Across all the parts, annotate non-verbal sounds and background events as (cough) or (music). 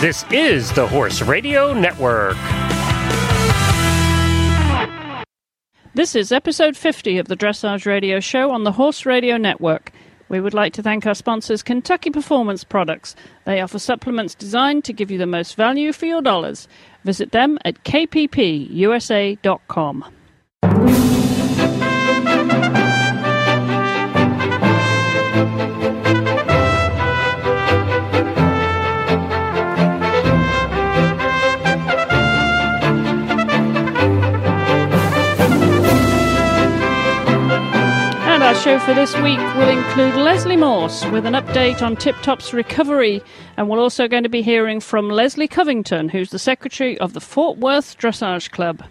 This is the Horse Radio Network. This is episode 50 of the Dressage Radio Show on the Horse Radio Network. We would like to thank our sponsors, Kentucky Performance Products. They offer supplements designed to give you the most value for your dollars. Visit them at kppusa.com. show for this week will include Leslie Morse with an update on Tip Top's recovery. And we're also going to be hearing from Leslee Covington, who's the secretary of the Fort Worth Dressage Club.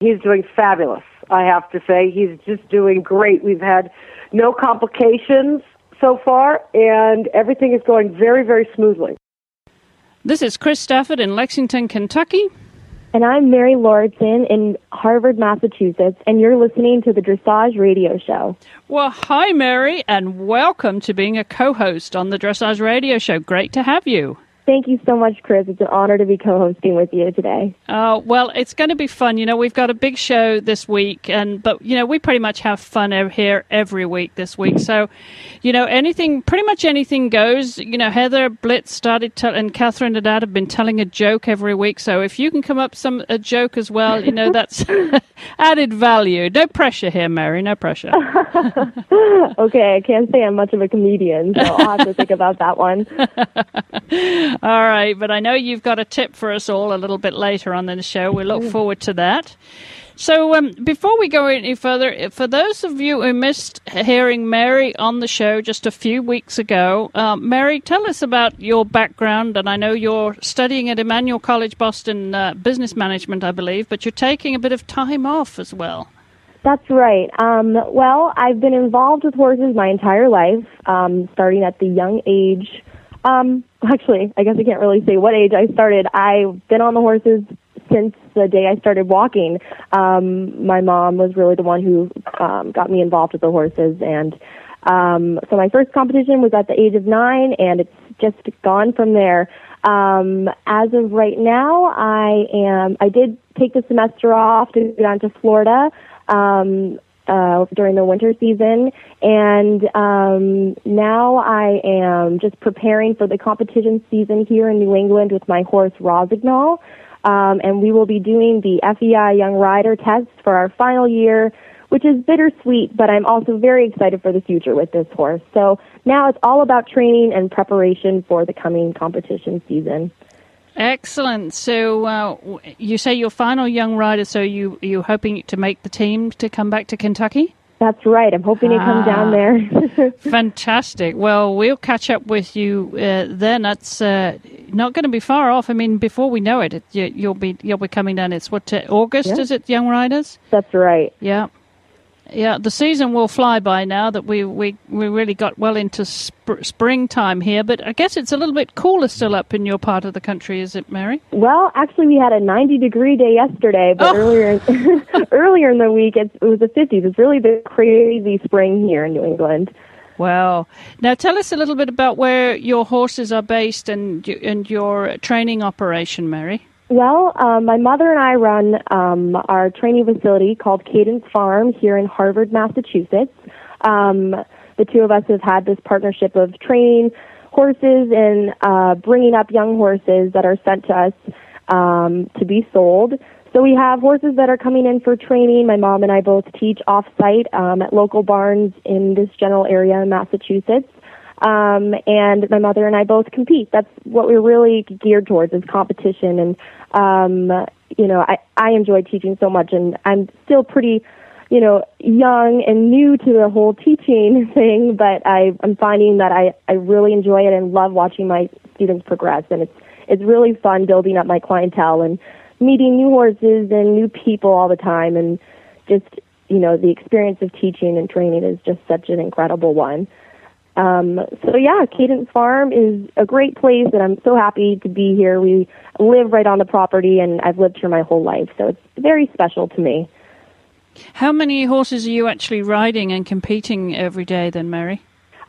He's doing fabulous, I have to say. He's just doing great. We've had no complications so far, and everything is going very, very smoothly. This is Chris Stafford in Lexington, Kentucky. And I'm Mary Lauritsen in Harvard, Massachusetts, and you're listening to the Dressage Radio Show. Well, hi, Mary, and welcome to being a co host on the Dressage Radio Show. Great to have you. Thank you so much, Chris. It's an honor to be co hosting with you today. Uh, well, it's going to be fun. You know, we've got a big show this week, and but you know, we pretty much have fun here every week this week. So, you know, anything, pretty much anything goes. You know, Heather Blitz started, tell and Catherine Haddad have been telling a joke every week. So if you can come up some a joke as well, you know, that's (laughs) added value. No pressure here, Mary. No pressure. (laughs) okay, I can't say I'm much of a comedian, so I'll have to think about that one. (laughs) All right, but I know you've got a tip for us all a little bit later on in the show. We look forward to that. So, um, before we go any further, for those of you who missed hearing Mary on the show just a few weeks ago, um, Mary, tell us about your background. And I know you're studying at Emmanuel College Boston uh, Business Management, I believe, but you're taking a bit of time off as well. That's right. Um, well, I've been involved with horses my entire life, um, starting at the young age. Um, actually, I guess I can't really say what age I started. I've been on the horses since the day I started walking. Um, my mom was really the one who um, got me involved with the horses, and um, so my first competition was at the age of nine, and it's just gone from there. Um, as of right now, I am. I did take the semester off to go down to Florida um, uh, during the winter season, and um, now I am just preparing for the competition season here in New England with my horse Rosignol. Um, and we will be doing the FEI Young Rider test for our final year, which is bittersweet, but I'm also very excited for the future with this horse. So now it's all about training and preparation for the coming competition season. Excellent. So uh, you say your final young rider. So you you hoping to make the team to come back to Kentucky? That's right. I'm hoping to come down there. (laughs) Fantastic. Well, we'll catch up with you uh, then. That's uh, not going to be far off. I mean, before we know it, it you, you'll be you'll be coming down. It's what uh, August Yeah. is it? Young riders. That's right. Yeah. Yeah, the season will fly by now that we we, we really got well into sp- springtime here, but I guess it's a little bit cooler still up in your part of the country, is it, Mary? Well, actually, we had a 90 degree day yesterday, but Oh. earlier (laughs) earlier in the week it, it was the 50s. It's really been crazy spring here in New England. Wow. Now tell us a little bit about where your horses are based and and your training operation, Mary. Well, um, my mother and I run um, our training facility called Cadence Farm here in Harvard, Massachusetts. Um, the two of us have had this partnership of training horses and uh, bringing up young horses that are sent to us um, to be sold. So we have horses that are coming in for training. My mom and I both teach off-site um, at local barns in this general area in Massachusetts. Um, and my mother and I both compete. That's what we're really geared towards is competition. And, um, you know, I, I enjoy teaching so much and I'm still pretty, you know, young and new to the whole teaching (laughs) thing, but I, I'm finding that I, I really enjoy it and love watching my students progress. And it's, it's really fun building up my clientele and meeting new horses and new people all the time. And just, you know, the experience of teaching and training is just such an incredible one. Um, so yeah, Cadence Farm is a great place, and I'm so happy to be here. We live right on the property, and I've lived here my whole life, so it's very special to me. How many horses are you actually riding and competing every day then, Mary?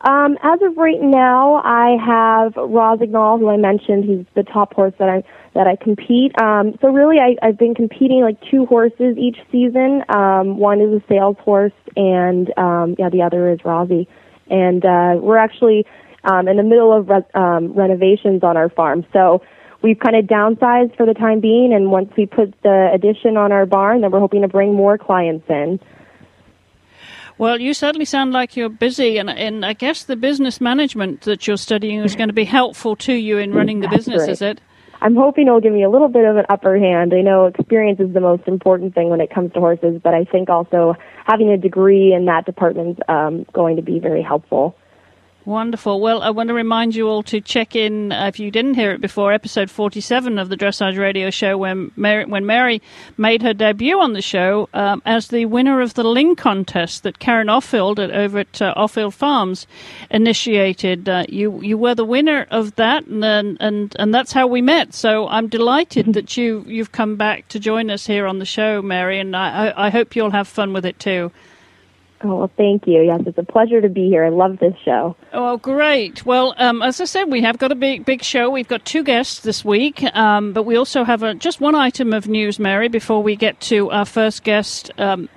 Um, as of right now, I have Rosignol, who I mentioned. He's the top horse that I that I compete. Um, so really, I, I've been competing like two horses each season. Um, one is a sales horse, and um, yeah, the other is Rosie. And uh, we're actually um, in the middle of re- um, renovations on our farm, so we've kind of downsized for the time being. And once we put the addition on our barn, then we're hoping to bring more clients in. Well, you certainly sound like you're busy, and, and I guess the business management that you're studying is going to be helpful to you in running the business, right. is it? I'm hoping it'll give me a little bit of an upper hand. I know experience is the most important thing when it comes to horses, but I think also having a degree in that department is um, going to be very helpful. Wonderful. Well, I want to remind you all to check in, uh, if you didn't hear it before, episode 47 of the Dressage Radio Show when Mary, when Mary made her debut on the show um, as the winner of the Ling contest that Karen Offield at, over at uh, Offield Farms initiated. Uh, you you were the winner of that, and, and and that's how we met. So I'm delighted that you you've come back to join us here on the show, Mary, and I, I hope you'll have fun with it too. Oh, well, thank you. Yes, it's a pleasure to be here. I love this show. Oh, great. Well, um, as I said, we have got a big, big show. We've got two guests this week, um, but we also have a, just one item of news, Mary, before we get to our first guest, um,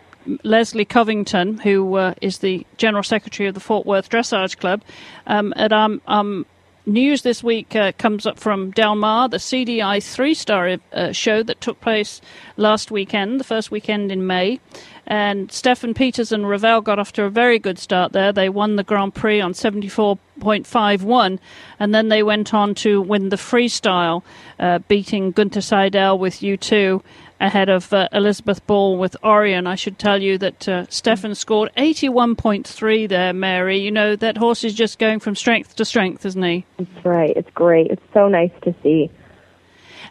Leslee Covington, who uh, is the General Secretary of the Fort Worth Dressage Club. Um, at our um, news this week uh, comes up from Del Mar, the CDI three star uh, show that took place last weekend, the first weekend in May. And Steffen Peters and Ravel got off to a very good start there. They won the Grand Prix on 74.51, and then they went on to win the freestyle, uh, beating Gunter Seidel with U2 ahead of uh, Elizabeth Ball with Orion. I should tell you that uh, Steffen scored 81.3 there, Mary. You know, that horse is just going from strength to strength, isn't he? That's right. It's great. It's so nice to see.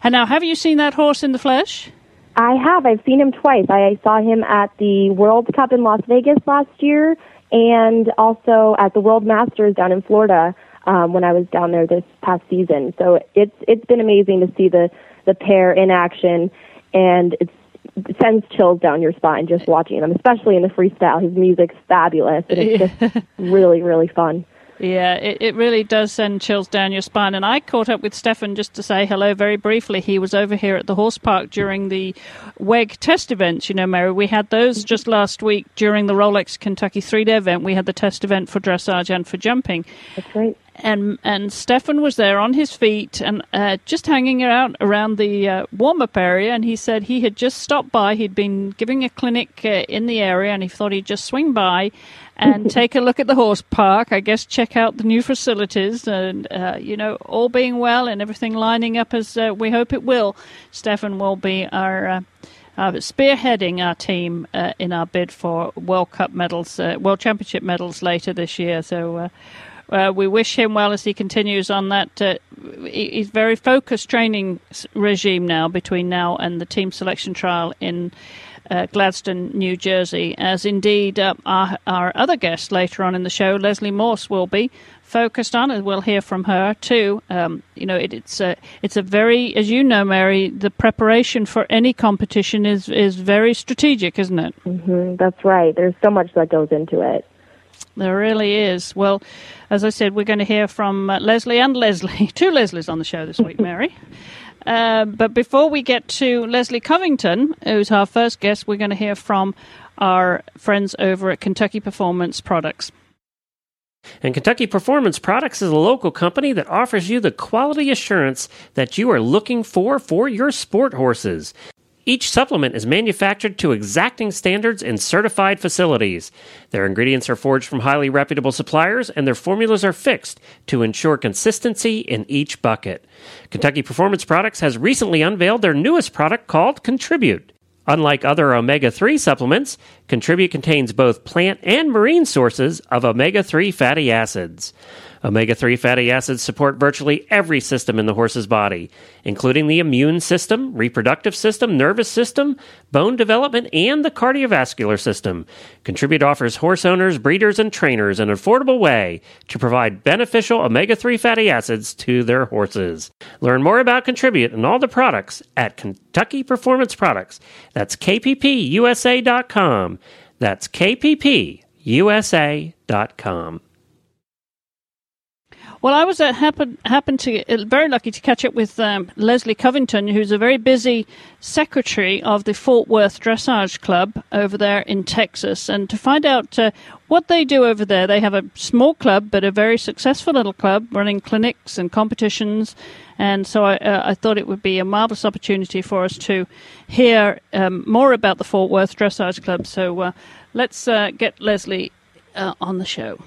And now, have you seen that horse in the flesh? I have. I've seen him twice. I saw him at the World Cup in Las Vegas last year and also at the World Masters down in Florida um, when I was down there this past season. So it's it's been amazing to see the the pair in action and it sends chills down your spine just watching them, especially in the freestyle. His music's fabulous and it's just really, really fun. Yeah, it, it really does send chills down your spine. And I caught up with Steffen just to say hello very briefly. He was over here at the horse park during the WEG test events. You know, Mary, we had those just last week during the Rolex Kentucky three day event. We had the test event for dressage and for jumping. That's right and and Steffen was there on his feet and uh, just hanging out around the uh, warm up area. And he said he had just stopped by. He'd been giving a clinic uh, in the area, and he thought he'd just swing by and take a look at the horse park. I guess check out the new facilities, and uh, you know, all being well and everything lining up as uh, we hope it will. Steffen will be our. Uh, spearheading our team uh, in our bid for World Cup medals, uh, World Championship medals later this year. So uh, we wish him well as he continues on that. He's very focused training regime now between now and the team selection trial in uh, Gladstone, New Jersey. As indeed uh, our, our other guest later on in the show, Leslie Morse, will be focused on, and we'll hear from her too. Um, you know, it, it's a it's a very, as you know, Mary, the preparation for any competition is is very strategic, isn't it? Mm-hmm, that's right. There's so much that goes into it. There really is. Well, as I said, we're going to hear from uh, Leslie and Leslie, (laughs) two Leslies on the show this week, Mary. Uh, but before we get to Leslee Covington, who's our first guest, we're going to hear from our friends over at Kentucky Performance Products. And Kentucky Performance Products is a local company that offers you the quality assurance that you are looking for for your sport horses. Each supplement is manufactured to exacting standards in certified facilities. Their ingredients are forged from highly reputable suppliers, and their formulas are fixed to ensure consistency in each bucket. Kentucky Performance Products has recently unveiled their newest product called Contribute. Unlike other omega 3 supplements, Contribute contains both plant and marine sources of omega 3 fatty acids. Omega 3 fatty acids support virtually every system in the horse's body, including the immune system, reproductive system, nervous system, bone development, and the cardiovascular system. Contribute offers horse owners, breeders, and trainers an affordable way to provide beneficial omega 3 fatty acids to their horses. Learn more about Contribute and all the products at Kentucky Performance Products. That's kppusa.com. That's kppusa.com. Well, I was uh, happen happened to uh, very lucky to catch up with um, Leslee Covington, who's a very busy secretary of the Fort Worth Dressage Club over there in Texas, and to find out uh, what they do over there. They have a small club, but a very successful little club, running clinics and competitions. And so I, uh, I thought it would be a marvelous opportunity for us to hear um, more about the Fort Worth Dressage Club. So uh, let's uh, get Leslie on the show.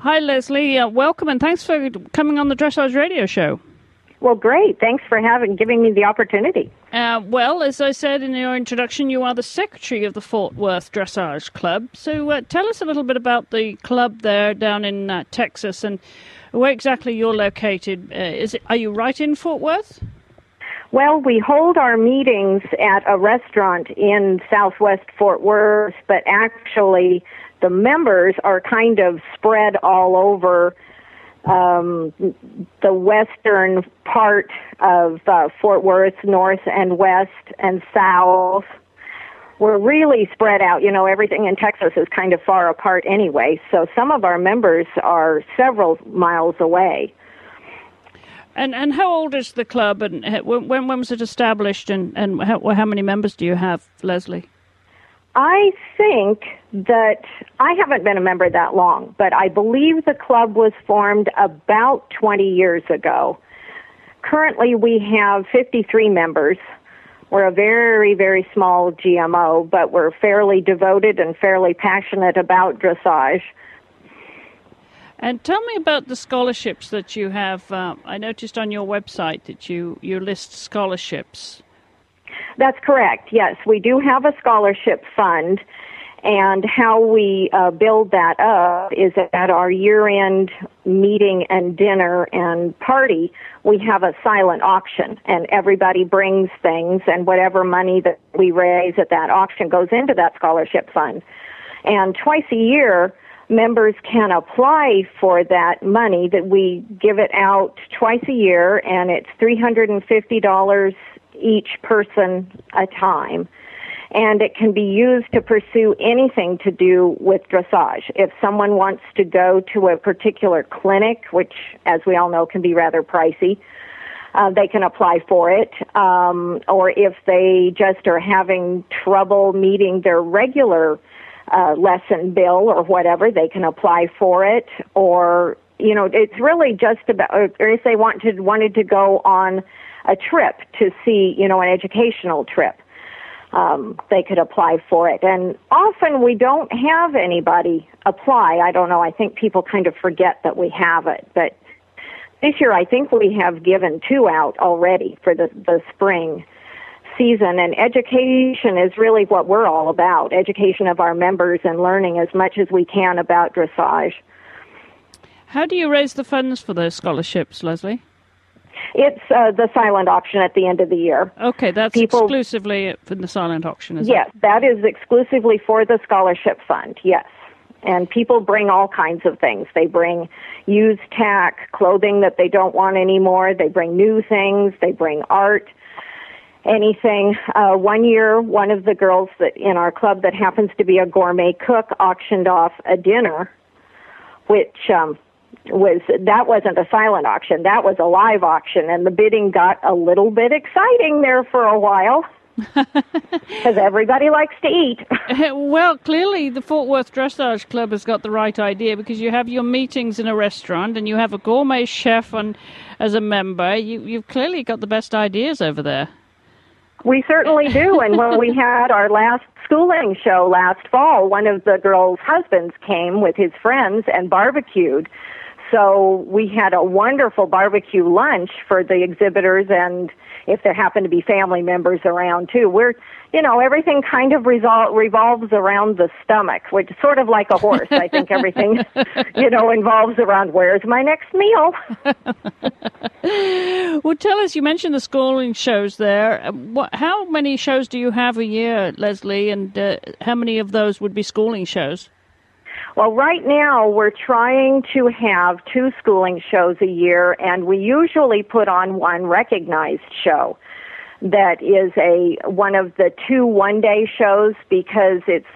Hi, Leslie. Uh, welcome and thanks for coming on the Dressage Radio Show. Well, great. Thanks for having giving me the opportunity. Uh, well, as I said in your introduction, you are the secretary of the Fort Worth Dressage Club. So, uh, tell us a little bit about the club there down in uh, Texas and where exactly you're located. Uh, is it, are you right in Fort Worth? Well, we hold our meetings at a restaurant in Southwest Fort Worth, but actually the members are kind of spread all over um, the western part of uh, Fort Worth, north and west and south. We're really spread out. You know, everything in Texas is kind of far apart anyway. So some of our members are several miles away. And and how old is the club? And when when was it established? And and how, how many members do you have, Leslie? I think that I haven't been a member that long, but I believe the club was formed about 20 years ago. Currently, we have 53 members. We're a very, very small GMO, but we're fairly devoted and fairly passionate about dressage. And tell me about the scholarships that you have. Uh, I noticed on your website that you, you list scholarships. That's correct. Yes, we do have a scholarship fund. And how we uh, build that up is at our year end meeting and dinner and party, we have a silent auction and everybody brings things and whatever money that we raise at that auction goes into that scholarship fund. And twice a year, members can apply for that money that we give it out twice a year and it's $350 each person a time. And it can be used to pursue anything to do with dressage. If someone wants to go to a particular clinic, which, as we all know, can be rather pricey, uh, they can apply for it. Um, or if they just are having trouble meeting their regular uh, lesson bill or whatever, they can apply for it. Or you know, it's really just about, or if they want to wanted to go on a trip to see, you know, an educational trip. Um, they could apply for it. And often we don't have anybody apply. I don't know. I think people kind of forget that we have it. But this year, I think we have given two out already for the, the spring season. And education is really what we're all about education of our members and learning as much as we can about dressage. How do you raise the funds for those scholarships, Leslie? It's uh, the silent auction at the end of the year. Okay, that's People, exclusively for the silent auction, is it? yes, it? that is exclusively for the scholarship fund. Yes. And people bring all kinds of things. They bring used tack, clothing that they don't want anymore. They bring new things. They bring art, anything. Uh, one year, one of the girls that in our club that happens to be a gourmet cook auctioned off a dinner, which um, was that wasn't a silent auction. That was a live auction. And the bidding got a little bit exciting there for a while. (laughs) Because everybody likes to eat. (laughs) Well clearly the fort worth dressage club has got the right idea because you have your meetings in a restaurant and you have a gourmet chef and as a member. You, you've clearly got the best ideas over there. We certainly do. And when we (laughs) had our last schooling show last fall one of the girls husbands came with his friends and barbecued so we had a wonderful barbecue lunch for the exhibitors and if there happen to be family members around too. We're, you know, everything kind of resol- revolves around the stomach, which is sort of like a horse. I think everything, (laughs) you know, involves around where's my next meal. (laughs) well, tell us. You mentioned the schooling shows there. What, how many shows do you have a year, Leslie? And uh, how many of those would be schooling shows? Well, right now we're trying to have two schooling shows a year, and we usually put on one recognized show that is a one of the two one day shows because it's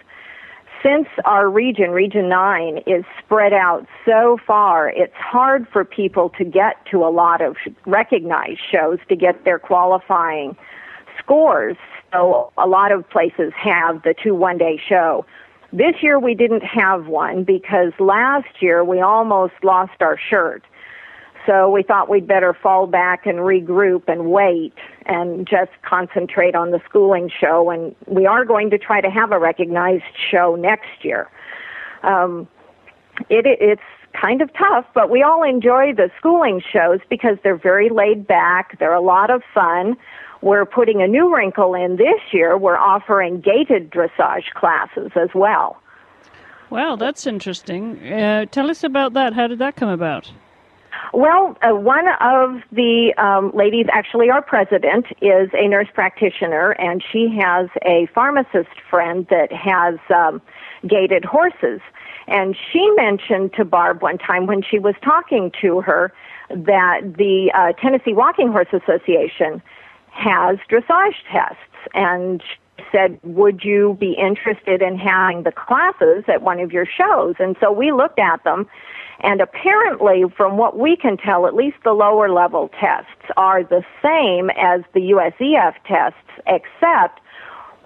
since our region, Region 9, is spread out so far, it's hard for people to get to a lot of recognized shows to get their qualifying scores. So a lot of places have the two one day show. This year we didn't have one because last year we almost lost our shirt. So we thought we'd better fall back and regroup and wait and just concentrate on the schooling show. And we are going to try to have a recognized show next year. Um, it, it's kind of tough, but we all enjoy the schooling shows because they're very laid back. They're a lot of fun. We're putting a new wrinkle in this year. We're offering gaited dressage classes as well. Wow, that's interesting. Uh, tell us about that. How did that come about? Well, uh, one of the um, ladies, actually our president, is a nurse practitioner, and she has a pharmacist friend that has um, gaited horses. And she mentioned to Barb one time when she was talking to her that the uh, Tennessee Walking Horse Association has dressage tests. And said, Would you be interested in having the classes at one of your shows? And so we looked at them and apparently, from what we can tell, at least the lower level tests are the same as the USEF tests, except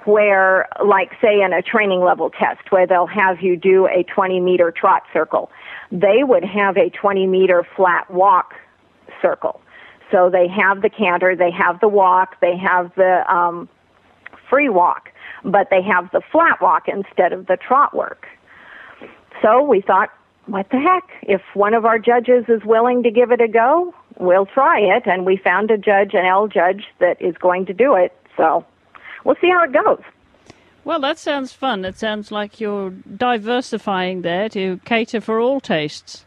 where, like, say, in a training level test, where they'll have you do a 20 meter trot circle, they would have a 20 meter flat walk circle. So they have the canter, they have the walk, they have the um, free walk, but they have the flat walk instead of the trot work. So we thought, what the heck? If one of our judges is willing to give it a go, we'll try it. And we found a judge, an L judge, that is going to do it. So we'll see how it goes. Well, that sounds fun. It sounds like you're diversifying there to cater for all tastes.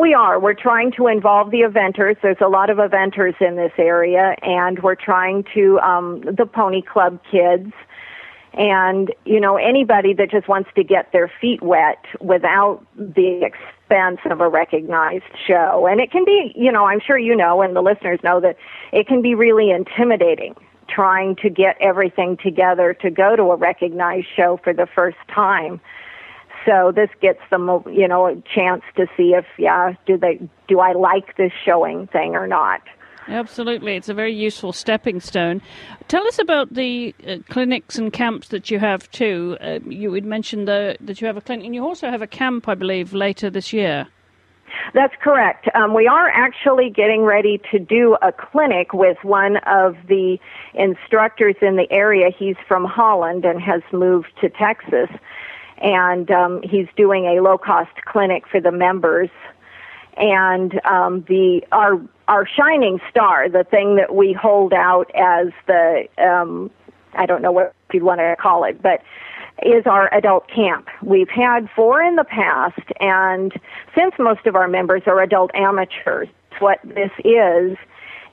We are. We're trying to involve the eventers. There's a lot of eventers in this area, and we're trying to, um, the Pony Club kids, and, you know, anybody that just wants to get their feet wet without the expense of a recognized show. And it can be, you know, I'm sure you know and the listeners know that it can be really intimidating trying to get everything together to go to a recognized show for the first time. So this gets them, you know, a chance to see if, yeah, do they, do I like this showing thing or not? Absolutely, it's a very useful stepping stone. Tell us about the uh, clinics and camps that you have too. Uh, you had mentioned the, that you have a clinic, and you also have a camp, I believe, later this year. That's correct. Um, we are actually getting ready to do a clinic with one of the instructors in the area. He's from Holland and has moved to Texas, and um, he's doing a low cost clinic for the members. And um, the our our shining star, the thing that we hold out as the um, I don't know what you'd want to call it, but is our adult camp. We've had four in the past, and since most of our members are adult amateurs, what this is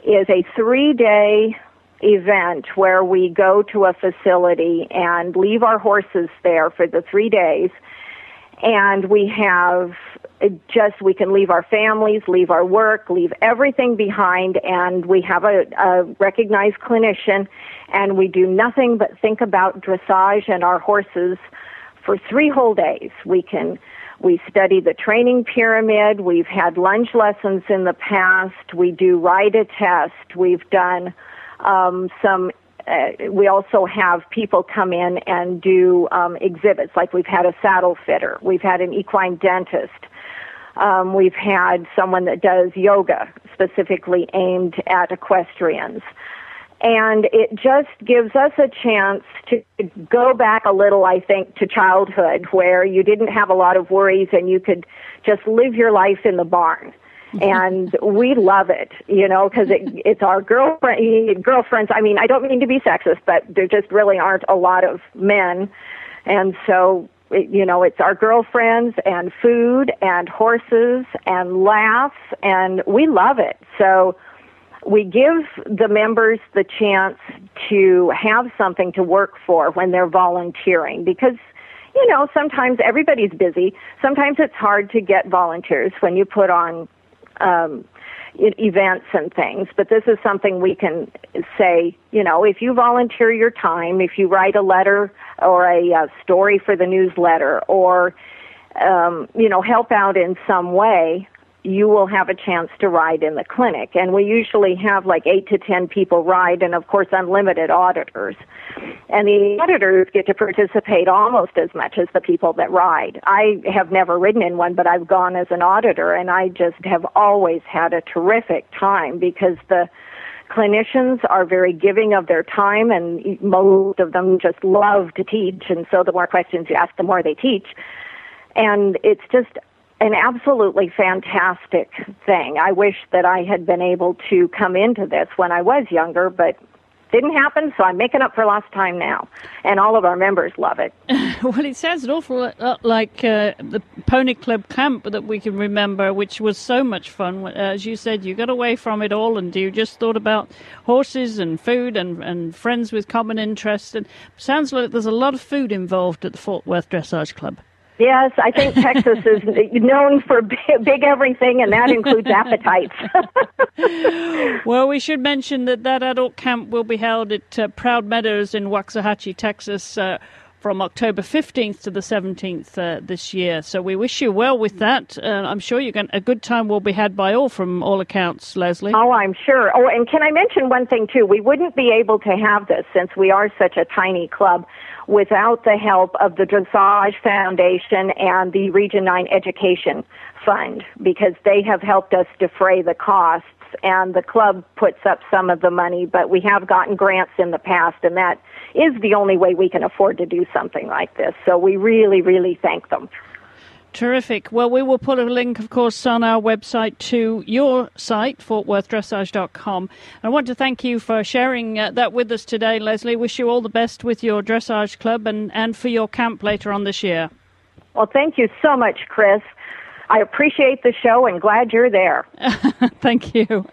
is a three day event where we go to a facility and leave our horses there for the three days and we have just we can leave our families, leave our work, leave everything behind, and we have a, a recognized clinician, and we do nothing but think about dressage and our horses for three whole days. We can we study the training pyramid. We've had lunge lessons in the past. We do ride a test. We've done um, some uh, we also have people come in and do um, exhibits, like we've had a saddle fitter, we've had an equine dentist, um, we've had someone that does yoga specifically aimed at equestrians. And it just gives us a chance to go back a little, I think, to childhood where you didn't have a lot of worries and you could just live your life in the barn and we love it, you know, because it, (laughs) it's our girlfriend, girlfriends. I mean, I don't mean to be sexist, but there just really aren't a lot of men, and so it, you know, it's our girlfriends and food and horses and laughs, and we love it. So we give the members the chance to have something to work for when they're volunteering because you know sometimes everybody's busy sometimes it's hard to get volunteers when you put on um, events and things, but this is something we can say, you know, if you volunteer your time, if you write a letter or a, a story for the newsletter or, um, you know, help out in some way, you will have a chance to ride in the clinic. And we usually have like eight to ten people ride, and of course, unlimited auditors. And the auditors get to participate almost as much as the people that ride. I have never ridden in one, but I've gone as an auditor, and I just have always had a terrific time because the clinicians are very giving of their time and most of them just love to teach and so the more questions you ask the more they teach and it's just an absolutely fantastic thing. I wish that I had been able to come into this when I was younger, but didn't happen, so I'm making up for lost time now. And all of our members love it. (laughs) well, it sounds an awful lot like uh, the Pony Club camp that we can remember, which was so much fun. As you said, you got away from it all and you just thought about horses and food and, and friends with common interests. And sounds like there's a lot of food involved at the Fort Worth Dressage Club. Yes, I think Texas is (laughs) known for big everything, and that includes appetites. (laughs) well, we should mention that that adult camp will be held at uh, Proud Meadows in Waxahachie, Texas. Uh, from October 15th to the 17th uh, this year. So we wish you well with that. Uh, I'm sure you're going, a good time will be had by all from all accounts, Leslie. Oh, I'm sure. Oh, and can I mention one thing too? We wouldn't be able to have this since we are such a tiny club without the help of the Dressage Foundation and the Region 9 Education Fund because they have helped us defray the costs and the club puts up some of the money, but we have gotten grants in the past and that is the only way we can afford to do something like this. So we really, really thank them. Terrific. Well, we will put a link, of course, on our website to your site, fortworthdressage.com. I want to thank you for sharing uh, that with us today, Leslie. Wish you all the best with your dressage club and, and for your camp later on this year. Well, thank you so much, Chris. I appreciate the show and glad you're there. (laughs) thank you.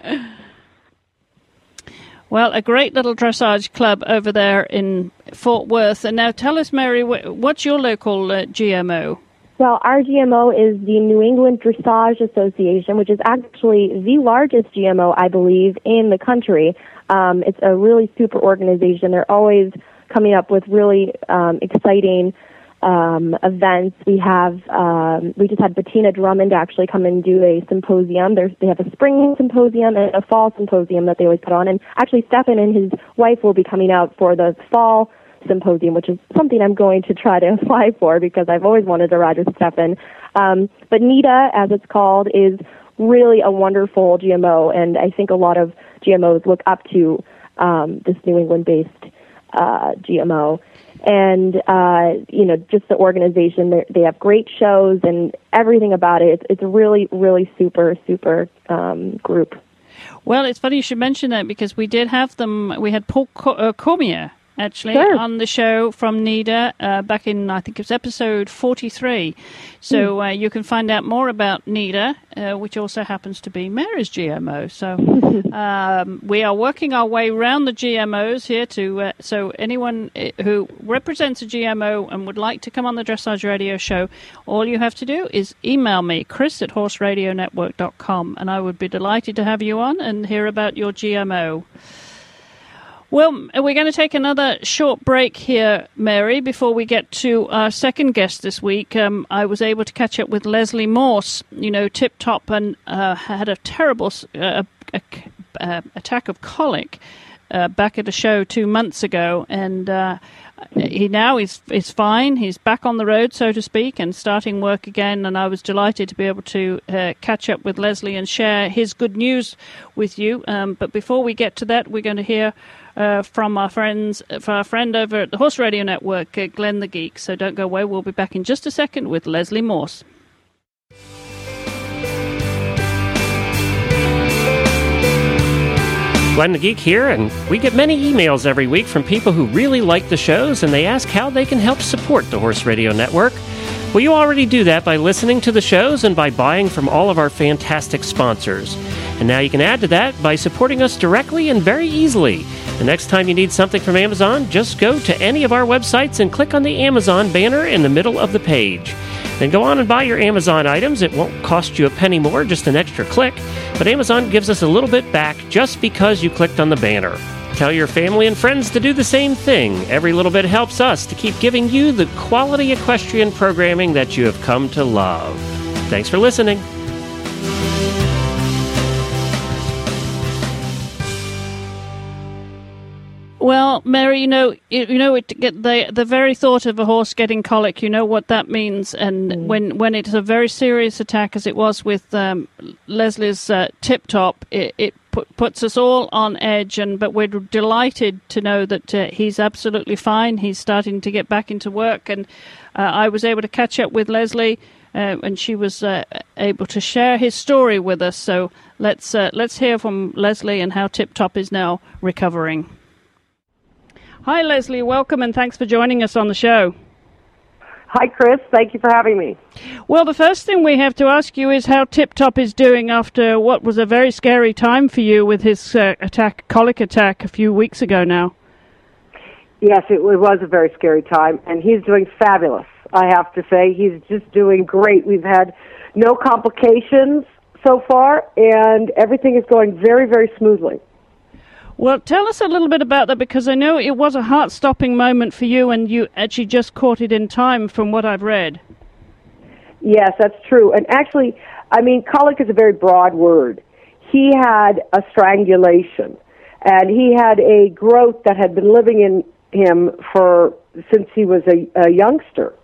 Well, a great little dressage club over there in Fort Worth. And now tell us, Mary, what's your local uh, GMO? Well, our GMO is the New England Dressage Association, which is actually the largest GMO, I believe, in the country. Um, it's a really super organization. They're always coming up with really um, exciting um, events. We have um, we just had Bettina Drummond actually come and do a symposium. There's, they have a spring symposium and a fall symposium that they always put on. And actually, Steffen and his wife will be coming out for the fall symposium, which is something I'm going to try to (laughs) apply for because I've always wanted to ride with Steffen. Um, but NEDA, as it's called, is really a wonderful GMO, and I think a lot of GMOs look up to um, this New England-based uh, GMO. And uh, you know, just the organization, they have great shows and everything about it. It's, it's a really, really super, super um, group. Well, it's funny you should mention that because we did have them. We had Paul Co- uh, Cormier actually sure. on the show from NEDA uh, back in I think it was episode 43. So mm. uh, you can find out more about NEDA, uh, which also happens to be Mary's GMO. So (laughs) um, we are working our way around the GMOs here to uh, so anyone uh, who represents a GMO and would like to come on the Dressage Radio show, all you have to do is email me, Chris at horseradionetwork.com, and I would be delighted to have you on and hear about your GMO. Well, we're going to take another short break here, Mary, before we get to our second guest this week. Um, I was able to catch up with Leslie Morse, you know, tip top, and uh, had a terrible uh, uh, attack of colic uh, back at a show two months ago, and uh, he now is is fine. He's back on the road, so to speak, and starting work again. And I was delighted to be able to uh, catch up with Leslie and share his good news with you. Um, but before we get to that, we're going to hear uh, from our friends, from our friend over at the Horse Radio Network, uh, Glenn the Geek. So don't go away. We'll be back in just a second with Leslie Morse. Glenn the Geek here, and we get many emails every week from people who really like the shows and they ask how they can help support the Horse Radio Network. Well, you already do that by listening to the shows and by buying from all of our fantastic sponsors. And now you can add to that by supporting us directly and very easily. The next time you need something from Amazon, just go to any of our websites and click on the Amazon banner in the middle of the page. Then go on and buy your Amazon items. It won't cost you a penny more, just an extra click. But Amazon gives us a little bit back just because you clicked on the banner. Tell your family and friends to do the same thing. Every little bit helps us to keep giving you the quality equestrian programming that you have come to love. Thanks for listening. Well, Mary, you know, you, you know, it, get the the very thought of a horse getting colic, you know what that means, and mm. when when it's a very serious attack, as it was with um, Leslie's uh, tip top, it, it put, puts us all on edge. And but we're delighted to know that uh, he's absolutely fine. He's starting to get back into work, and uh, I was able to catch up with Leslie. Uh, and she was uh, able to share his story with us. So let's uh, let's hear from Leslie and how Tip Top is now recovering. Hi, Leslie. Welcome and thanks for joining us on the show. Hi, Chris. Thank you for having me. Well, the first thing we have to ask you is how Tip Top is doing after what was a very scary time for you with his uh, attack, colic attack, a few weeks ago now. Yes, it, it was a very scary time, and he's doing fabulous. I have to say, he's just doing great. We've had no complications so far, and everything is going very, very smoothly. Well, tell us a little bit about that because I know it was a heart stopping moment for you and you actually just caught it in time from what I've read. Yes, that's true. And actually, I mean, colic is a very broad word. He had a strangulation and he had a growth that had been living in him for since he was a, a youngster.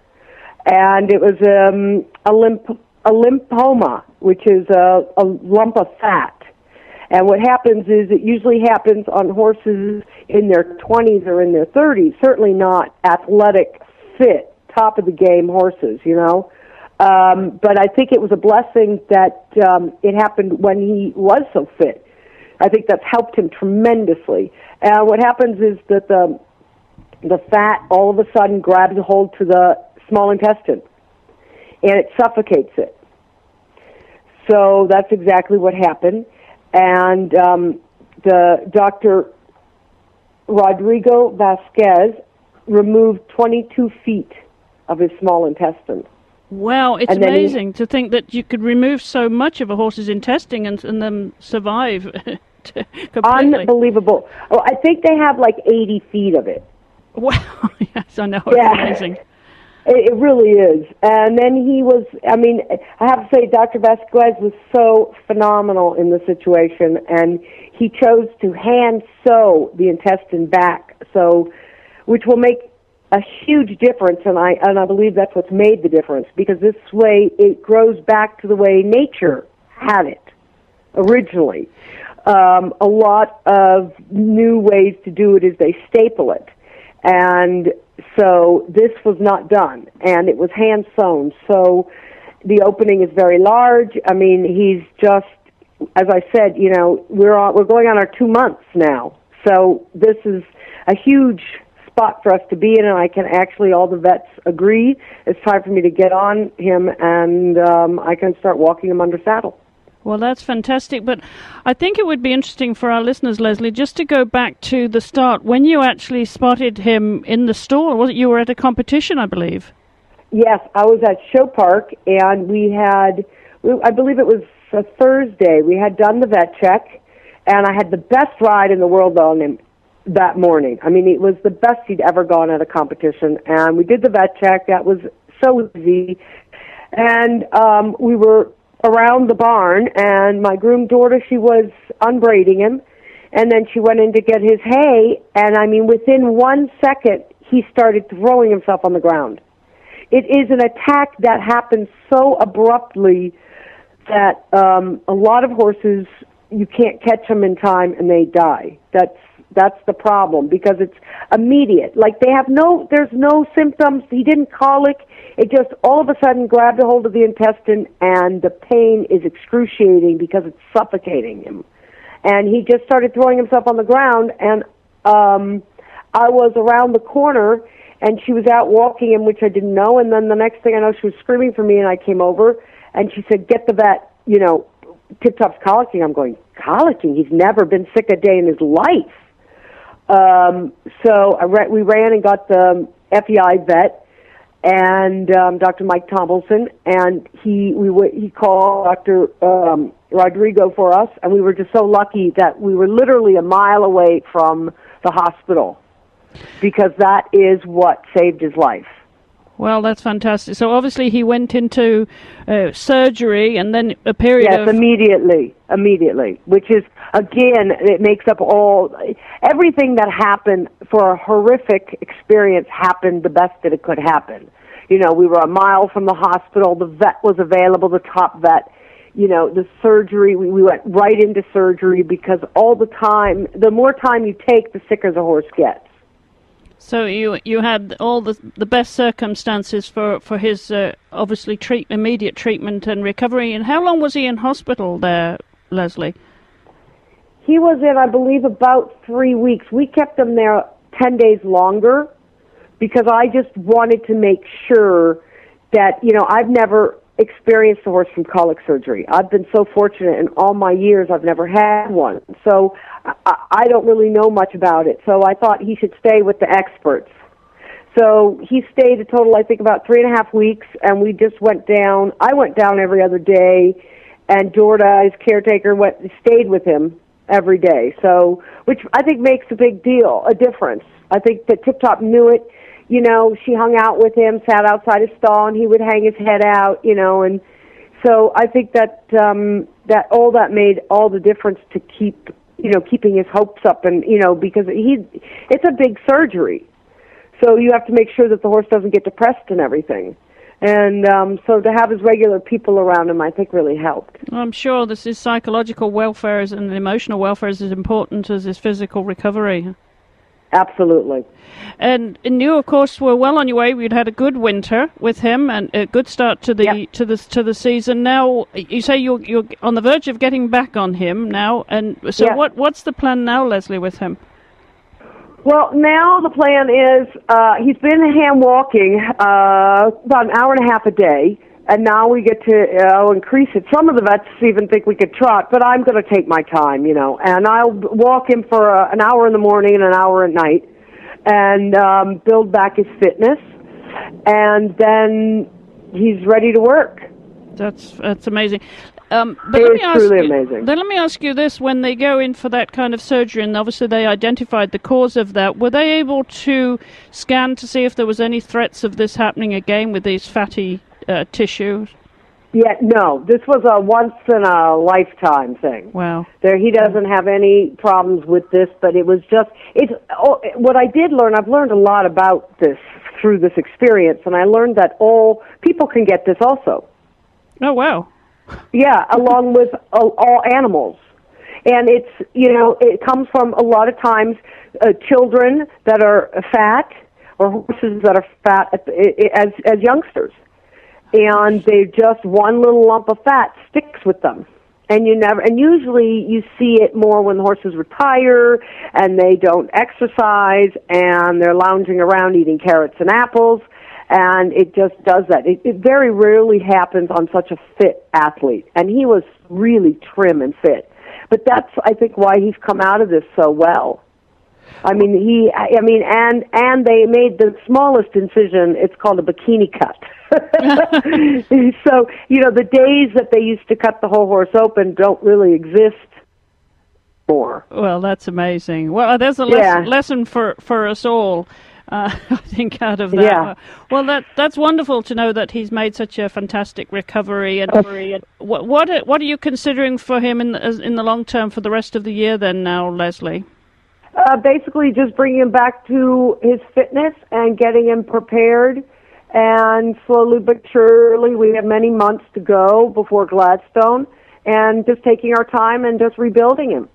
And it was um, a, lymph, a lymphoma, which is a, a lump of fat and what happens is it usually happens on horses in their 20s or in their 30s, certainly not athletic, fit, top of the game horses, you know. Um, but I think it was a blessing that um, it happened when he was so fit. I think that's helped him tremendously. And what happens is that the the fat all of a sudden grabs a hold to the small intestine, and it suffocates it. So that's exactly what happened and um, the Dr. Rodrigo Vasquez removed 22 feet of his small intestine. Wow, it's amazing he, to think that you could remove so much of a horse's intestine and, and then survive (laughs) completely. Unbelievable. Oh, I think they have like 80 feet of it. Wow, (laughs) yes, I know. It's yeah. Amazing. It, really is. And then he was, I mean, I have to say, Dr. Vasquez was so phenomenal in the situation, and he chose to hand sew the intestine back, so, which will make a huge difference, and I, and I believe that's what's made the difference, because this way it grows back to the way nature had it originally. Um, a lot of new ways to do it is they staple it. And so this was not done, and it was hand sewn. So the opening is very large. I mean, he's just, as I said, you know, we're on, we're going on our two months now. So this is a huge spot for us to be in, and I can actually all the vets agree it's time for me to get on him, and um, I can start walking him under saddle. Well, that's fantastic. But I think it would be interesting for our listeners, Leslie, just to go back to the start when you actually spotted him in the store. Was it you were at a competition, I believe? Yes, I was at Show Park, and we had, I believe it was a Thursday. We had done the vet check, and I had the best ride in the world on him that morning. I mean, it was the best he'd ever gone at a competition, and we did the vet check. That was so easy, and um, we were around the barn, and my groom daughter, she was unbraiding him, and then she went in to get his hay, and I mean, within one second, he started throwing himself on the ground. It is an attack that happens so abruptly that um, a lot of horses you can't catch them in time and they die. That's that's the problem because it's immediate. Like they have no, there's no symptoms. He didn't colic. It just all of a sudden grabbed a hold of the intestine, and the pain is excruciating because it's suffocating him. And he just started throwing himself on the ground, and um, I was around the corner, and she was out walking him, which I didn't know. And then the next thing I know, she was screaming for me, and I came over, and she said, "Get the vet." You know, Tip Top's colicking. I'm going colicking. He's never been sick a day in his life. Um, so I re- we ran and got the FEI vet and um, Dr. Mike Tomlinson, and he we w- he called Dr. Um, Rodrigo for us, and we were just so lucky that we were literally a mile away from the hospital because that is what saved his life. Well, that's fantastic. So obviously he went into uh, surgery and then a period yes, of immediately, immediately. Which is again, it makes up all everything that happened for a horrific experience happened the best that it could happen. You know, we were a mile from the hospital. The vet was available, the top vet. You know, the surgery, we, we went right into surgery because all the time, the more time you take, the sicker the horse gets. So you you had all the the best circumstances for for his uh, obviously treat immediate treatment and recovery. And how long was he in hospital there, Leslie? He was in, I believe, about three weeks. We kept him there ten days longer because I just wanted to make sure that you know I've never experienced a horse from colic surgery. I've been so fortunate in all my years I've never had one. So I, I don't really know much about it. So I thought he should stay with the experts. So he stayed a total, I think, about three and a half weeks, and we just went down. I went down every other day, and Dorda, his caretaker, went stayed with him every day. So, which I think makes a big deal, a difference. I think that Tip Top knew it you know, she hung out with him, sat outside his stall, and he would hang his head out, you know, and so I think that um, that all that made all the difference to keep, you know, keeping his hopes up, and you know, because he, it's a big surgery, so you have to make sure that the horse doesn't get depressed and everything. And um, so to have his regular people around him, I think really helped. I'm sure this is psychological welfare and emotional welfare is as important as his physical recovery. Absolutely. And, and you, of course, were well on your way. You'd had a good winter with him and a good start to the yep. to the to the season. Now you say you're you're on the verge of getting back on him now. And so, yep. what what's the plan now, Leslie, with him? Well, now the plan is uh, he's been hand walking uh, about an hour and a half a day and now we get to uh, increase it. Some of the vets even think we could trot, but I'm going to take my time, you know, and I'll walk him for uh, an hour in the morning and an hour at night, and um, build back his fitness, and then he's ready to work. That's that's amazing. Um, but it let me ask truly you, amazing. Then let me ask you this: When they go in for that kind of surgery, and obviously they identified the cause of that, were they able to scan to see if there was any threats of this happening again with these fatty uh, tissues? Yeah, no. This was a once in a lifetime thing. Wow. There, he doesn't have any problems with this, but it was just it's. Oh, what I did learn, I've learned a lot about this through this experience, and I learned that all people can get this also. Oh wow. Yeah, along (laughs) with all, all animals, and it's you know it comes from a lot of times uh, children that are fat or horses that are fat as as youngsters and they just one little lump of fat sticks with them and you never and usually you see it more when the horses retire and they don't exercise and they're lounging around eating carrots and apples and it just does that it, it very rarely happens on such a fit athlete and he was really trim and fit but that's i think why he's come out of this so well I mean, he. I mean, and and they made the smallest incision. It's called a bikini cut. (laughs) (laughs) so you know, the days that they used to cut the whole horse open don't really exist more. Well, that's amazing. Well, there's a lesson, yeah. lesson for for us all. Uh, (laughs) I think out of that. Yeah. Well, that that's wonderful to know that he's made such a fantastic recovery. And what what what are you considering for him in the, in the long term for the rest of the year? Then now, Leslie. Uh, basically, just bringing him back to his fitness and getting him prepared. And slowly but surely, we have many months to go before Gladstone, and just taking our time and just rebuilding him.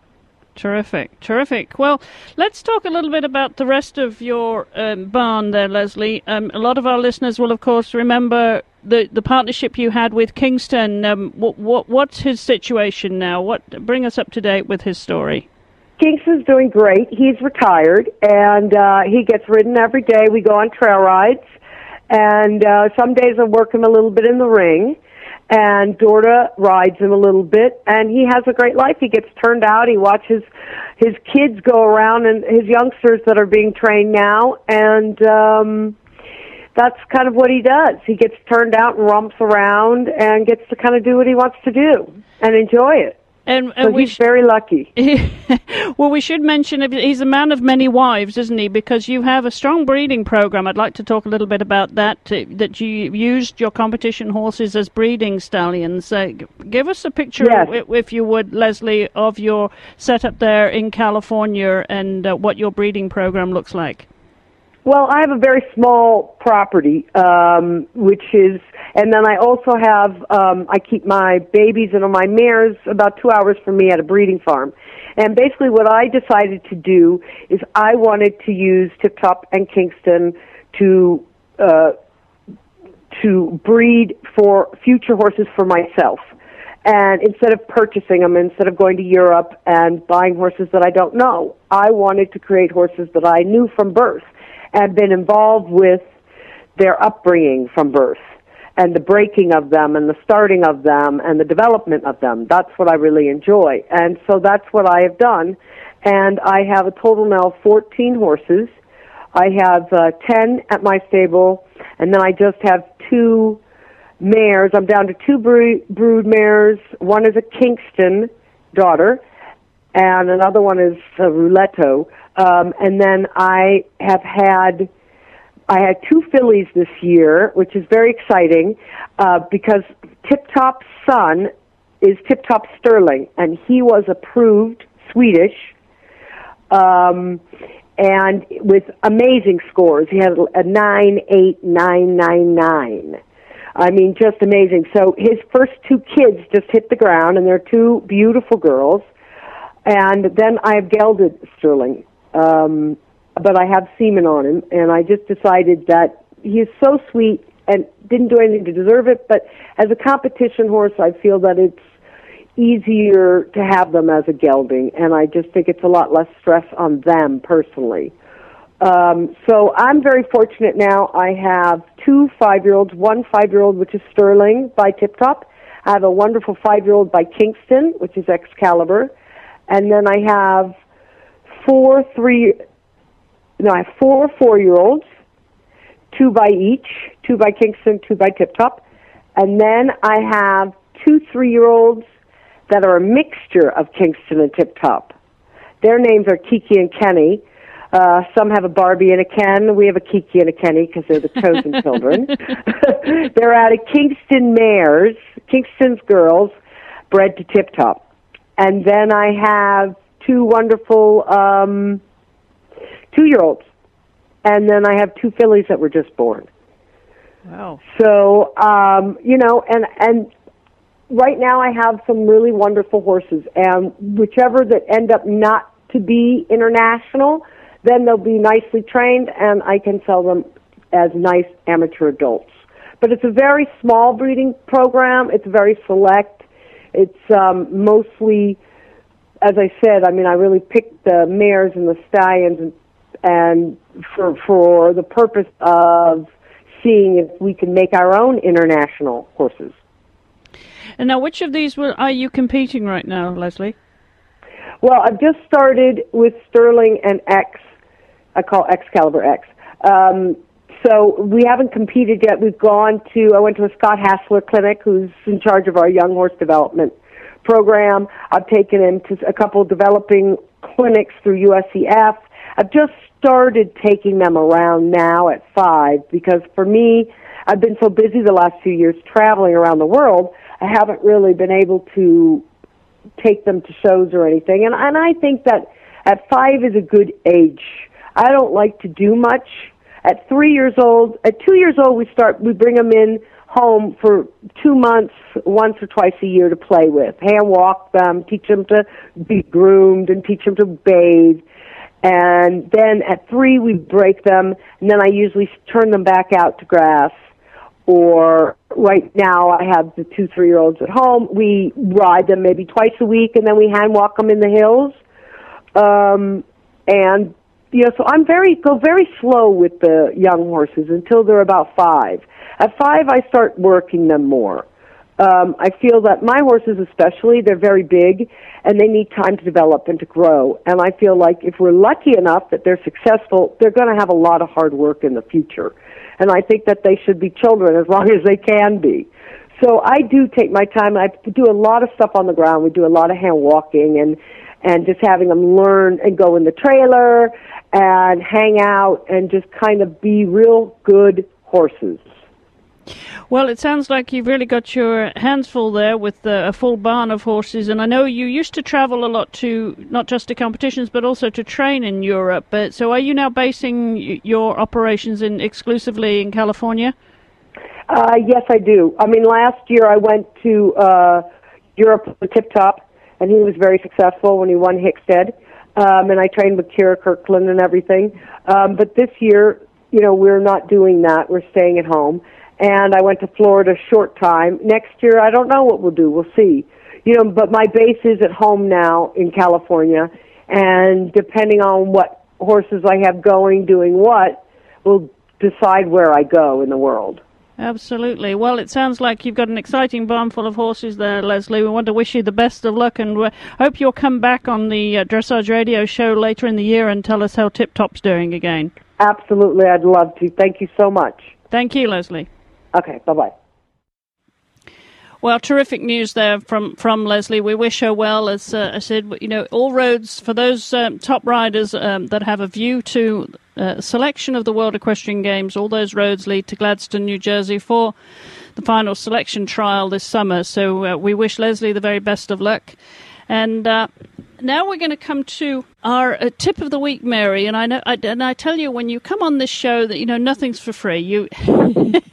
Terrific, terrific. Well, let's talk a little bit about the rest of your um, barn there, Leslie. Um, a lot of our listeners will, of course, remember the the partnership you had with Kingston. Um, what, what what's his situation now? What bring us up to date with his story? Kingston's doing great. He's retired, and uh, he gets ridden every day. We go on trail rides, and uh, some days I work him a little bit in the ring, and Dorda rides him a little bit, and he has a great life. He gets turned out. He watches his kids go around, and his youngsters that are being trained now, and um, that's kind of what he does. He gets turned out and romps around and gets to kind of do what he wants to do and enjoy it. And, so we he's sh- very lucky. (laughs) well, we should mention he's a man of many wives, isn't he? Because you have a strong breeding program. I'd like to talk a little bit about that. Uh, that you used your competition horses as breeding stallions. Uh, give us a picture, yes. if you would, Leslie, of your setup there in California and uh, what your breeding program looks like. Well, I have a very small property, um, which is, and then I also have, um, I keep my babies and my mares about two hours from me at a breeding farm. And basically what I decided to do is I wanted to use Tip Top and Kingston to, uh, to breed for future horses for myself. And instead of purchasing them, instead of going to Europe and buying horses that I don't know, I wanted to create horses that I knew from birth and been involved with their upbringing from birth and the breaking of them and the starting of them and the development of them. That's what I really enjoy. And so that's what I have done. And I have a total now of 14 horses. I have uh, 10 at my stable, and then I just have two mares. I'm down to two brood, mares. One is a Kingston daughter, and another one is a Rouletto. Um, and then I have had I had two fillies this year, which is very exciting uh, because Tip Top's son is Tip Top Sterling, and he was approved Swedish, um, and with amazing scores. He had a nine eight nine nine nine. I mean, just amazing. So his first two kids just hit the ground, and they're two beautiful girls. And then I have gelded Sterling, um, but I have semen on him, and I just decided that he is so sweet and didn't do anything to deserve it. But as a competition horse, I feel that it's easier to have them as a gelding, and I just think it's a lot less stress on them personally. Um, so I'm very fortunate now. I have two five-year-olds, one five-year-old which is Sterling by Tip Top. I have a wonderful five-year-old by Kingston, which is Excalibur, and then I have four three no, I have four four year olds, two by each, two by Kingston, two by Tip Top. And then I have two three year olds that are a mixture of Kingston and Tip Top. Their names are Kiki and Kenny. Uh, some have a Barbie and a Ken. We have a Kiki and a Kenny because they're the chosen (laughs) children. (laughs) they're out of Kingston Mares, Kingston's girls, bred to Tip Top. And then I have two wonderful um, two year olds. And then I have two fillies that were just born. Wow. So, um, you know, and, and right now I have some really wonderful horses and whichever that end up not to be international, then they'll be nicely trained and I can sell them as nice amateur adults. But it's a very small breeding program. It's very select. It's um, mostly as I said, I mean, I really picked the mares and the stallions and, and for for the purpose of seeing if we can make our own international horses. And now, which of these will, are you competing right now, Leslie? Well, I've just started with Sterling and X. I call Excalibur X. Um, so we haven't competed yet. We've gone to. I went to a Scott Hassler clinic, who's in charge of our young horse development program. I've taken him to a couple developing clinics through USEF. I've just started taking them around now at five because for me, I've been so busy the last few years traveling around the world, I haven't really been able to take them to shows or anything. And, and I think that at five is a good age. I don't like to do much. At three years old, at two years old, we start, we bring them in home for two months, once or twice a year to play with. Hand walk them, teach them to be groomed, and teach them to bathe. And then at three, we break them, and then I usually turn them back out to grass. Or right now, I have the two three year olds at home. We ride them maybe twice a week, and then we hand walk them in the hills. Um, and you know, so I'm very go very slow with the young horses until they're about five. At five, I start working them more. Um, I feel that my horses, especially, they're very big, and they need time to develop and to grow. And I feel like if we're lucky enough that they're successful, they're going to have a lot of hard work in the future. And I think that they should be children as long as they can be. So I do take my time. I do a lot of stuff on the ground. We do a lot of hand walking and and just having them learn and go in the trailer and hang out and just kind of be real good horses. Well, it sounds like you've really got your hands full there with a full barn of horses, and I know you used to travel a lot to not just to competitions but also to train in Europe. But so, are you now basing your operations in exclusively in California? Uh, yes, I do. I mean, last year I went to uh, Europe with Tip Top, and he was very successful when he won Hickstead. Um, and I trained with Kyra Kyrklund and everything. Um, but this year, you know, we're not doing that. We're staying at home and I went to Florida a short time. Next year, I don't know what we'll do. We'll see. You know, but my base is at home now in California, and depending on what horses I have going, doing what, will decide where I go in the world. Absolutely. Well, it sounds like you've got an exciting barn full of horses there, Leslie. We want to wish you the best of luck and we hope you'll come back on the uh, Dressage Radio show later in the year and tell us how Tip Top's doing again. Absolutely. I'd love to. Thank you so much. Thank you, Leslie. Okay, bye bye. Well, terrific news there from, from Leslie. We wish her well. As uh, I said, you know, all roads for those um, top riders um, that have a view to uh, selection of the World Equestrian Games, all those roads lead to Gladstone, New Jersey for the final selection trial this summer. So uh, we wish Leslie the very best of luck. And uh, now we're going to come to our uh, tip of the week, Mary. And I know, I, and I tell you, when you come on this show, that you know nothing's for free. You. (laughs)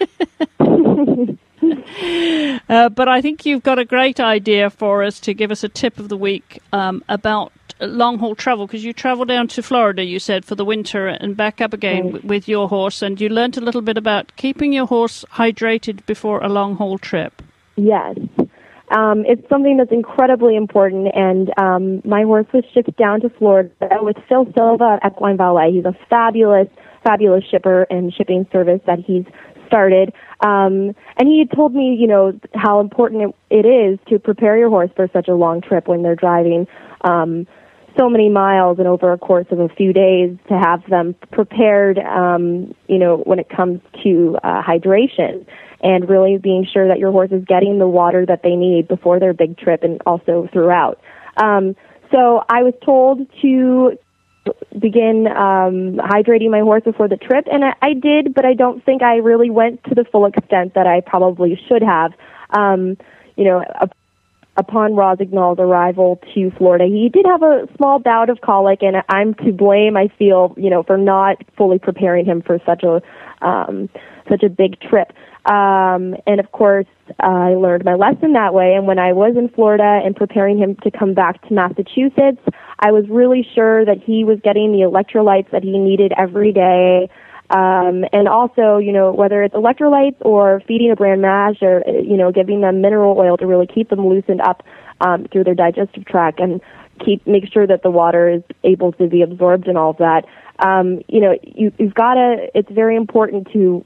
uh, but I think you've got a great idea for us to give us a tip of the week um, about long haul travel because you travel down to Florida, you said, for the winter and back up again right. with your horse, and you learned a little bit about keeping your horse hydrated before a long haul trip. Yes. Um, it's something that's incredibly important, and um, my horse was shipped down to Florida with Phil Silva at Equine Valet. He's a fabulous, fabulous shipper and shipping service that he's started. Um, and he had told me, you know, how important it, it is to prepare your horse for such a long trip when they're driving um, so many miles and over a course of a few days to have them prepared, um, you know, when it comes to uh, hydration and really being sure that your horse is getting the water that they need before their big trip and also throughout. Um, so I was told to begin um, hydrating my horse before the trip, and I, I did, but I don't think I really went to the full extent that I probably should have. Um, you know, a, upon Rosignol's arrival to Florida, he did have a small bout of colic, and I'm to blame. I feel, you know, for not fully preparing him for such a um, such a big trip. Um, and of course, I learned my lesson that way. And when I was in Florida and preparing him to come back to Massachusetts, I was really sure that he was getting the electrolytes that he needed every day. Um, and also, you know, whether it's electrolytes or feeding a bran mash or, you know, giving them mineral oil to really keep them loosened up um, through their digestive tract and keep make sure that the water is able to be absorbed and all of that. Um, you know, you, you've got to. It's very important to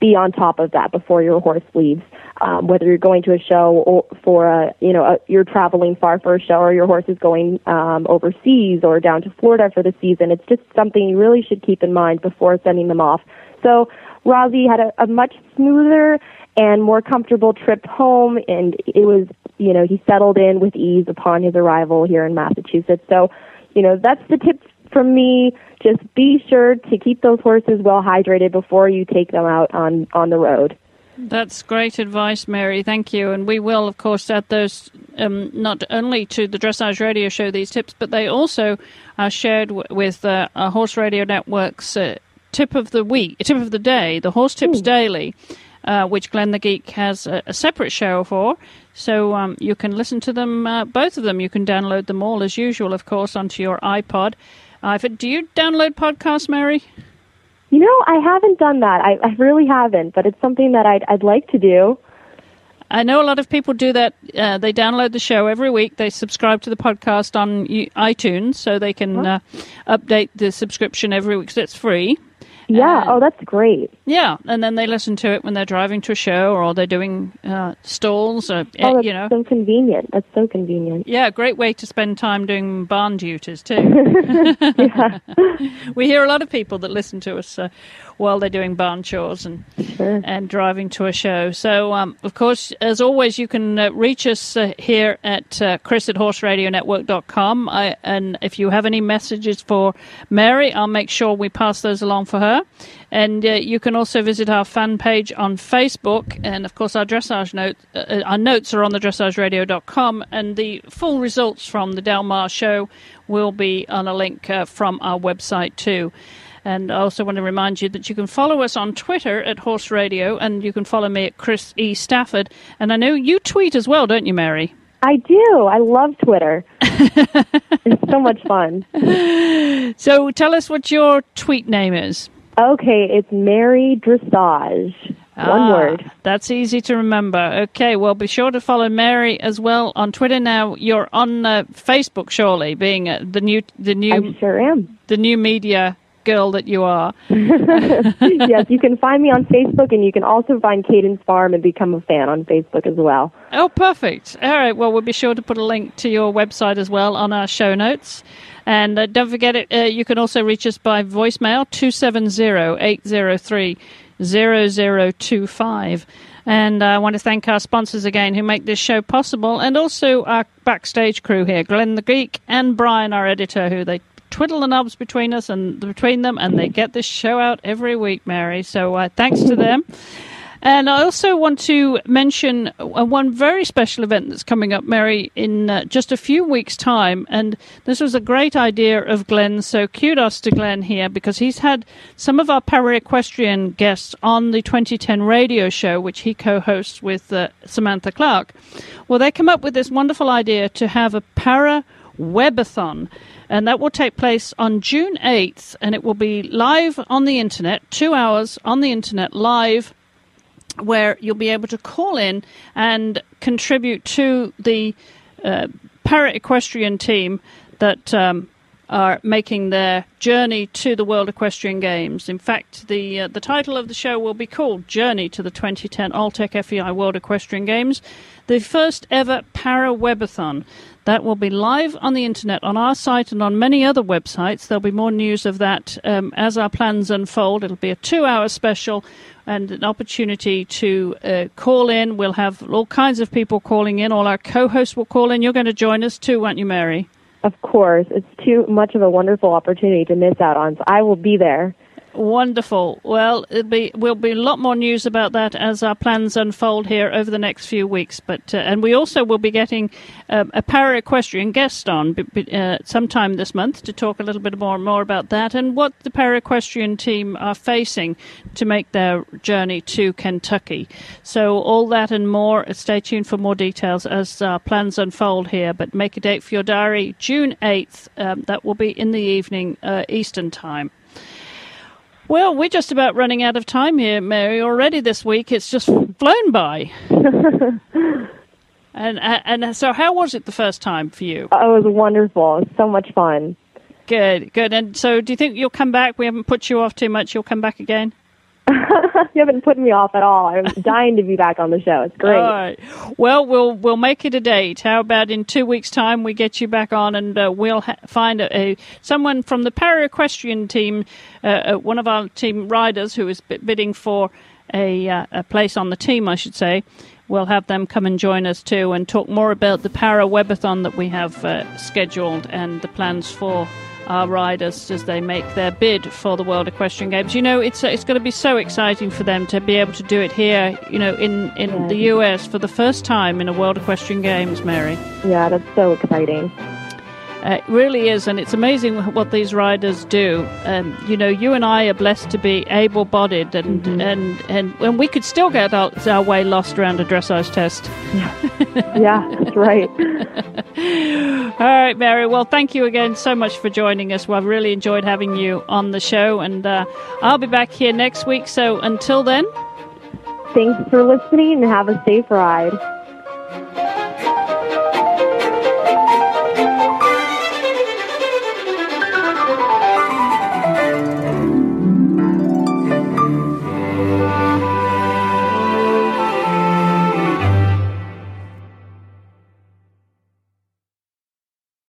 be on top of that before your horse leaves. Um, whether you're going to a show or for a, you know, a, you're traveling far for a show or your horse is going um, overseas or down to Florida for the season, it's just something you really should keep in mind before sending them off. So Rosie had a, a much smoother and more comfortable trip home, and it was, you know, he settled in with ease upon his arrival here in Massachusetts. So, you know, that's the tip from me just be sure to keep those horses well hydrated before you take them out on, on the road. That's great advice, Mary. Thank you. And we will, of course, add those um, not only to the Dressage Radio Show, these tips, but they also are shared w- with uh, our Horse Radio Network's uh, tip of the week, tip of the day, the Horse Tips Ooh. Daily, uh, which Glenn the Geek has a, a separate show for. So um, you can listen to them, uh, both of them. You can download them all, as usual, of course, onto your iPod. Uh, do you download podcasts, Mary? You know, I haven't done that. I, I really haven't, but it's something that I'd, I'd like to do. I know a lot of people do that. Uh, they download the show every week. They subscribe to the podcast on iTunes so they can uh, update the subscription every week. So it's free. Yeah. And- oh, that's great. Yeah, and then they listen to it when they're driving to a show or they're doing uh, stalls, or, Oh, that's you know. so convenient. That's so convenient. Yeah, great way to spend time doing barn duties too. (laughs) (laughs) we hear a lot of people that listen to us uh, while they're doing barn chores and Sure. and driving to a show. So, um, of course, as always, you can uh, reach us uh, here at uh, Chris at horseradionetwork.com. I, and if you have any messages for Mary, I'll make sure we pass those along for her. And uh, you can also visit our fan page on Facebook. And of course, our dressage note, uh, our notes are on the dressageradio.com. And the full results from the Del Mar show will be on a link uh, from our website too. And I also want to remind you that you can follow us on Twitter at Horse Radio, and you can follow me at Chris E. Stafford. And I know you tweet as well, don't you, Mary? I do. I love Twitter. (laughs) it's so much fun. So tell us what your tweet name is. Okay, it's Mary Dressage. One Ah, word. That's easy to remember. Okay, well, be sure to follow Mary as well on Twitter. Now you're on uh, Facebook, surely, being uh, the new the new, I sure am. the new media girl that you are. (laughs) yes, you can find me on Facebook, and you can also find Cadence Farm and become a fan on Facebook as well. Oh, perfect. All right. Well, we'll be sure to put a link to your website as well on our show notes. And uh, don't forget it. Uh, you can also reach us by voicemail 270-803-0025. And uh, I want to thank our sponsors again who make this show possible, and also our backstage crew here, Glenn the Geek and Brian, our editor, who they twiddle the knobs between us and between them, and they get this show out every week, Mary. So uh, thanks to them. And I also want to mention uh, one very special event that's coming up, Mary, in uh, just a few weeks' time. And this was a great idea of Glenn, so kudos to Glenn here because he's had some of our para equestrian guests on the 2010 radio show, which he co hosts with uh, Samantha Clark. Well, they come up with this wonderful idea to have a para webathon. And that will take place on June 8th, and it will be live on the internet, two hours on the internet live where you'll be able to call in and contribute to the uh, para equestrian team that um, are making their journey to the World Equestrian Games. In fact, the uh, the title of the show will be called Journey to the 2010 Alltech FEI World Equestrian Games, the first ever para webathon. That will be live on the internet on our site and on many other websites. There'll be more news of that um, as our plans unfold. It'll be a two hour special and an opportunity to uh, call in. We'll have all kinds of people calling in. All our co hosts will call in. You're going to join us too, aren't you, Mary? Of course, it's too much of a wonderful opportunity to miss out on. So I will be there. Wonderful. Well, it'll be will be a lot more news about that as our plans unfold here over the next few weeks. But uh, and we also will be getting um, a para equestrian guest on b- b- uh, sometime this month to talk a little bit more more about that and what the para equestrian team are facing to make their journey to Kentucky. So all that and more. Stay tuned for more details as our plans unfold here. But make a date for your diary, June eighth. Um, that will be in the evening uh, Eastern time. Well, we're just about running out of time here, Mary. Already this week, it's just flown by. (laughs) and uh, and so, how was it the first time for you? Oh, it was wonderful. It was so much fun. Good, good. And so, do you think you'll come back? We haven't put you off too much. You'll come back again. (laughs) you haven't put me off at all. I'm dying to be back on the show. It's great. All right. Well, we'll we'll make it a date. How about in two weeks' time we get you back on, and uh, we'll ha- find a, a someone from the para equestrian team, uh, uh, one of our team riders who is bidding for a uh, a place on the team, I should say. We'll have them come and join us too, and talk more about the para webathon that we have uh, scheduled and the plans for our riders as they make their bid for the World Equestrian Games. You know, it's it's going to be so exciting for them to be able to do it here. You know, in in Yeah. the US for the first time in a World Equestrian Games, Mary. Yeah, that's so exciting. Uh, it really is, and it's amazing what these riders do. Um, you know, you and I are blessed to be able-bodied, and and, and and we could still get our, our way lost around a dressage test. Yeah, that's right. (laughs) All right, Mary. Well, thank you again so much for joining us. Well, I've really enjoyed having you on the show, and uh, I'll be back here next week. So until then. Thanks for listening and have a safe ride.